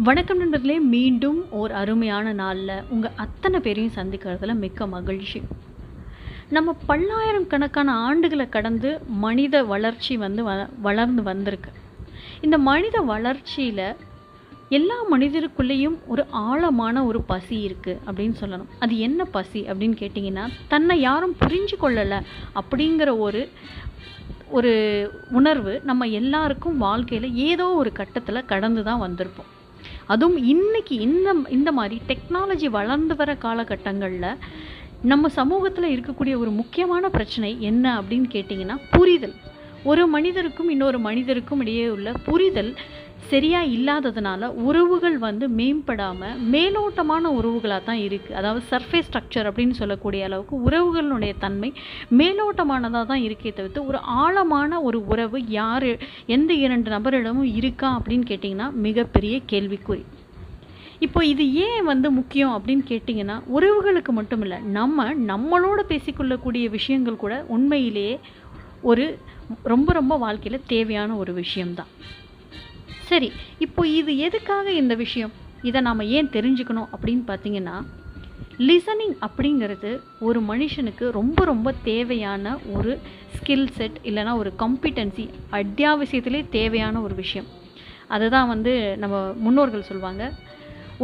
வணக்கம் நண்பர்களே மீண்டும் ஓர் அருமையான நாளில் உங்கள் அத்தனை பேரையும் சந்திக்கிறதுல மிக்க மகிழ்ச்சி. நம்ம பல்லாயிரம் கணக்கான ஆண்டுகளை கடந்து மனித வளர்ச்சி வந்து வ வளர்ந்து வந்திருக்கு. இந்த மனித வளர்ச்சியில் எல்லா மனிதருக்குள்ளேயும் ஒரு ஆழமான ஒரு பசி இருக்குது அப்படின்னு சொல்லணும். அது என்ன பசி அப்படின்னு கேட்டிங்கன்னா தன்னை யாரும் புரிஞ்சு கொள்ளலை அப்படிங்கிற ஒரு ஒரு உணர்வு நம்ம எல்லாருக்கும் வாழ்க்கையில் ஏதோ ஒரு கட்டத்தில் கடந்து தான் வந்திருப்போம். அதுவும் இன்னைக்கு இந்த இந்த மாதிரி டெக்னாலஜி வளர்ந்து வர காலகட்டங்களில் நம்ம சமூகத்தில் இருக்கக்கூடிய ஒரு முக்கியமான பிரச்சனை என்ன அப்படின்னு கேட்டிங்கன்னா புரிதல். ஒரு மனிதருக்கும் இன்னொரு மனிதருக்கும் இடையே உள்ள புரிதல் சரியாக இல்லாததுனால உறவுகள் வந்து மேம்படாமல் மேலோட்டமான உறவுகளாக தான் இருக்குது அதாவது சர்ஃபேஸ் ஸ்ட்ரக்சர் அப்படின்னு சொல்லக்கூடிய அளவுக்கு உறவுகளுடைய தன்மை மேலோட்டமானதாக தான் இருக்கே தவிர்த்து ஒரு ஆழமான ஒரு உறவு யார் எந்த இரண்டு நபரிடமும் இருக்கா அப்படின்னு கேட்டிங்கன்னா மிகப்பெரிய கேள்விக்குறி. இப்போ இது ஏன் வந்து முக்கியம் அப்படின்னு கேட்டிங்கன்னா உறவுகளுக்கு மட்டும் இல்லை நம்ம நம்மளோட பேசிக்கொள்ளக்கூடிய விஷயங்கள் கூட உண்மையிலேயே ஒரு ரொம்ப ரொம்ப வாழ்க்கையில் தேவையான ஒரு விஷயம்தான். சரி இப்போ இது எதுக்காக இந்த விஷயம்? இதை நாம் ஏன் தெரிஞ்சுக்கணும் அப்படின்னு பார்த்தீங்கன்னா லிசனிங் அப்படிங்கிறது ஒரு மனுஷனுக்கு ரொம்ப ரொம்ப தேவையான ஒரு ஸ்கில் செட் இல்லைனா ஒரு காம்பிட்டன்சி அத்தியாவசியத்திலே தேவையான ஒரு விஷயம். அதுதான் வந்து நம்ம முன்னோர்கள் சொல்லுவாங்க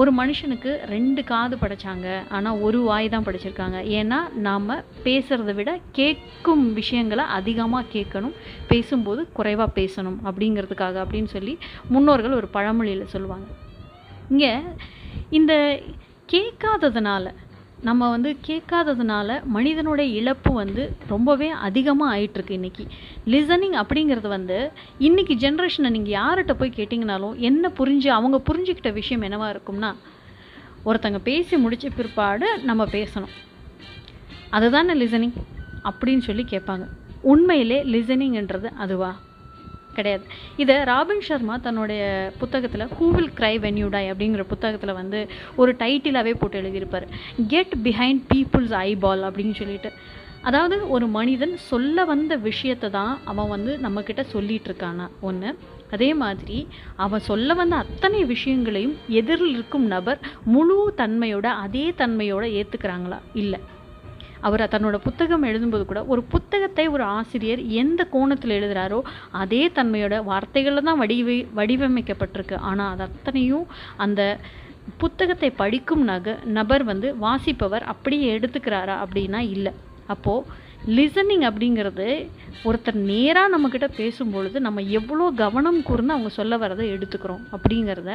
ஒரு மனுஷனுக்கு ரெண்டு காது படைச்சாங்க. ஆனால் ஒரு வாய் தான் படைச்சிருக்காங்க. ஏன்னா நாம் பேசுகிறத விட கேட்கும் விஷயங்களை அதிகமாக கேட்கணும். பேசும்போது குறைவாக பேசணும் அப்படிங்கிறதுக்காக அப்படின்னு சொல்லி முன்னோர்கள் ஒரு பழமொழியில் சொல்லுவாங்க. இங்கே இந்த கேட்காததுனால நம்ம வந்து கேட்காததுனால மனிதனுடைய இழப்பு வந்து ரொம்பவே அதிகமாக ஆயிட்டுருக்கு இன்றைக்கி லிசனிங் அப்படிங்கிறது வந்து இன்றைக்கி ஜென்ரேஷனை நீங்கள் யார்கிட்ட போய் கேட்டிங்கனாலும் என்ன புரிஞ்சு அவங்க புரிஞ்சுக்கிட்ட விஷயம் என்னவாக இருக்கும்னா ஒருத்தங்க பேசி முடித்த பிற்பாடு நம்ம பேசணும். அதுதானே லிசனிங் அப்படின்னு சொல்லி கேட்பாங்க. உண்மையிலே லிசனிங்ன்றது அதுவா? கிடையாது. இதை ராபின் சர்மா தன்னுடைய புத்தகத்தில் who will cry when you die அப்படிங்கிற புத்தகத்தில் வந்து ஒரு டைட்டிலாகவே போட்டு எழுதியிருப்பார். கெட் பிஹைண்ட் பீப்புள்ஸ் ஐபால் அப்படின்னு சொல்லிட்டு. அதாவது ஒரு மனிதன் சொல்ல வந்த விஷயத்தை தான் அவன் வந்து நம்மக்கிட்ட சொல்லிகிட்டு இருக்கானா? ஒன்று அதே மாதிரி அவன் சொல்ல வந்த அத்தனை விஷயங்களையும் எதிரில் இருக்கும் நபர் முழு தன்மையோட அதே தன்மையோட ஏற்றுக்கிறாங்களா இல்லை. அவர் தன்னோட புத்தகம் எழுதும்போது கூட ஒரு புத்தகத்தை ஒரு ஆசிரியர் எந்த கோணத்தில் எழுதுகிறாரோ அதே தன்மையோட வார்த்தைகளில் தான் வடிவை வடிவமைக்கப்பட்டிருக்கு. ஆனால் அது அத்தனையும் அந்த புத்தகத்தை படிக்கும் நக நபர் வந்து வாசிப்பவர் அப்படியே எடுத்துக்கிறாரா அப்படின்னா இல்லை. அப்போது லிசனிங் அப்படிங்கிறது ஒருத்தர் நேராக நம்மக்கிட்ட பேசும்பொழுது நம்ம எவ்வளோ கவனம் கூர்ந்து அவங்க சொல்ல வரதை எடுத்துக்கிறோம் அப்படிங்கிறத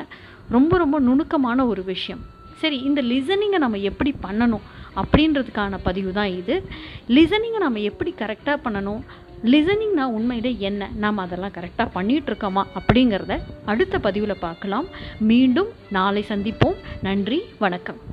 ரொம்ப ரொம்ப நுணுக்கமான ஒரு விஷயம். சரி இந்த லிசனிங்கை நம்ம எப்படி பண்ணணும்? அப்படின்றதுக்கான பதிவு தான் இது. லிசனிங்கை நம்ம எப்படி கரெக்டாக பண்ணணும்? லிசனிங்னா உண்மையிலே என்ன? நாம் அதெல்லாம் கரெக்டாக பண்ணிகிட்ருக்கோமா அப்படிங்கிறத அடுத்த பதிவில் பார்க்கலாம். மீண்டும் நாளை சந்திப்போம். நன்றி வணக்கம்.